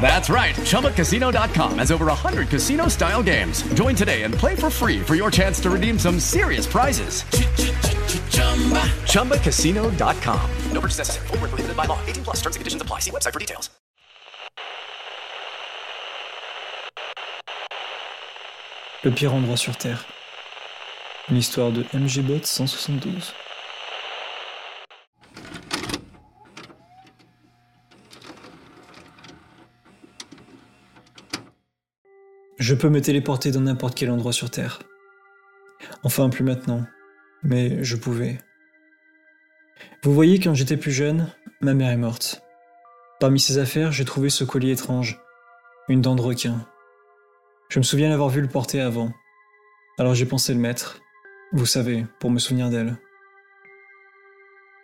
That's right. ChumbaCasino.com has over 100 casino style games. Join today and play for free for your chance to redeem some serious prizes. ChumbaCasino.com. No purchase necessary. Full prohibited by law. 18 plus terms and conditions apply. See website for details. Le pire endroit sur Terre. Une histoire de MGBot 172. Je peux me téléporter dans n'importe quel endroit sur Terre. Enfin, plus maintenant. Mais je pouvais. Vous voyez, quand j'étais plus jeune, ma mère est morte. Parmi ses affaires, j'ai trouvé ce collier étrange. Une dent de requin. Je me souviens l'avoir vu le porter avant. Alors j'ai pensé le mettre. Vous savez, pour me souvenir d'elle.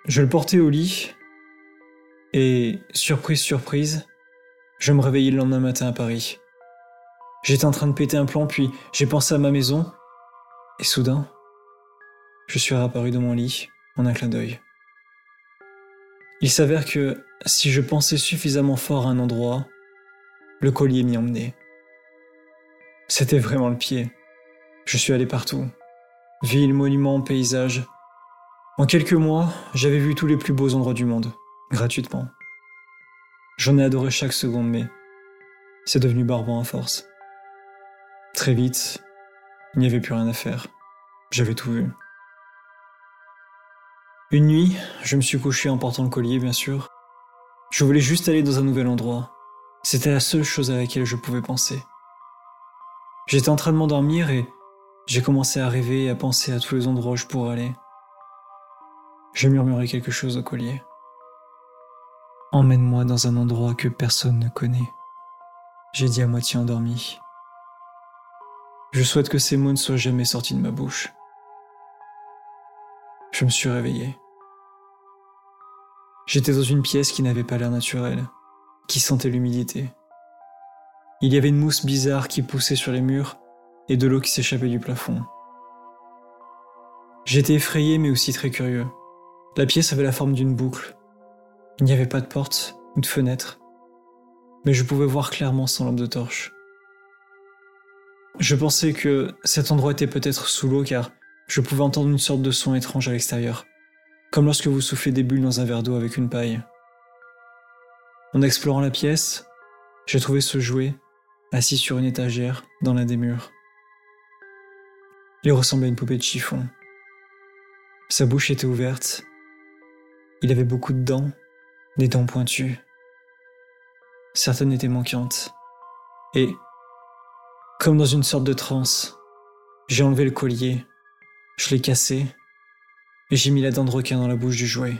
Je le portais au lit. Et, surprise, surprise, je me réveillais le lendemain matin à Paris. J'étais en train de péter un plomb, puis j'ai pensé à ma maison. Et soudain, je suis réapparu dans mon lit en un clin d'œil. Il s'avère que si je pensais suffisamment fort à un endroit, le collier m'y emmenait. C'était vraiment le pied. Je suis allé partout. Villes, monuments, paysages. En quelques mois, j'avais vu tous les plus beaux endroits du monde, gratuitement. J'en ai adoré chaque seconde, mais c'est devenu barbant à force. Très vite, il n'y avait plus rien à faire. J'avais tout vu. Une nuit, je me suis couché en portant le collier, bien sûr. Je voulais juste aller dans un nouvel endroit. C'était la seule chose à laquelle je pouvais penser. J'étais en train de m'endormir et j'ai commencé à rêver et à penser à tous les endroits où je pourrais aller. J'ai murmuré quelque chose au collier. Emmène-moi dans un endroit que personne ne connaît. J'ai dit à moitié endormi. Je souhaite que ces mots ne soient jamais sortis de ma bouche. Je me suis réveillé. J'étais dans une pièce qui n'avait pas l'air naturelle, qui sentait l'humidité. Il y avait une mousse bizarre qui poussait sur les murs et de l'eau qui s'échappait du plafond. J'étais effrayé mais aussi très curieux. La pièce avait la forme d'une boucle. Il n'y avait pas de porte ou de fenêtre, mais je pouvais voir clairement sans lampe de torche. Je pensais que cet endroit était peut-être sous l'eau car je pouvais entendre une sorte de son étrange à l'extérieur, comme lorsque vous soufflez des bulles dans un verre d'eau avec une paille. En explorant la pièce, j'ai trouvé ce jouet assis sur une étagère dans l'un des murs. Il ressemblait à une poupée de chiffon. Sa bouche était ouverte. Il avait beaucoup de dents, des dents pointues. Certaines étaient manquantes. Et, comme dans une sorte de transe, j'ai enlevé le collier, je l'ai cassé, et j'ai mis la dent de requin dans la bouche du jouet.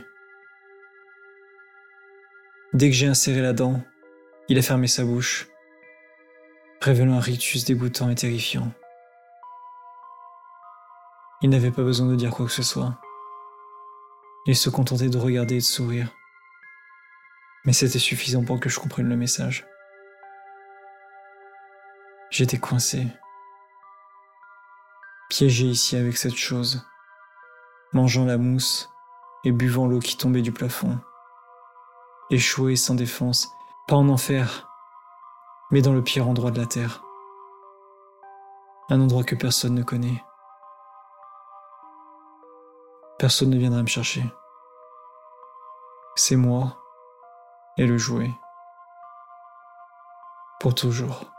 Dès que j'ai inséré la dent, il a fermé sa bouche, révélant un rictus dégoûtant et terrifiant. Il n'avait pas besoin de dire quoi que ce soit. Il se contentait de regarder et de sourire. Mais c'était suffisant pour que je comprenne le message. J'étais coincé, piégé ici avec cette chose, mangeant la mousse et buvant l'eau qui tombait du plafond. Échoué sans défense, pas en enfer, mais dans le pire endroit de la Terre. Un endroit que personne ne connaît. Personne ne viendra me chercher. C'est moi et le jouet. Pour toujours.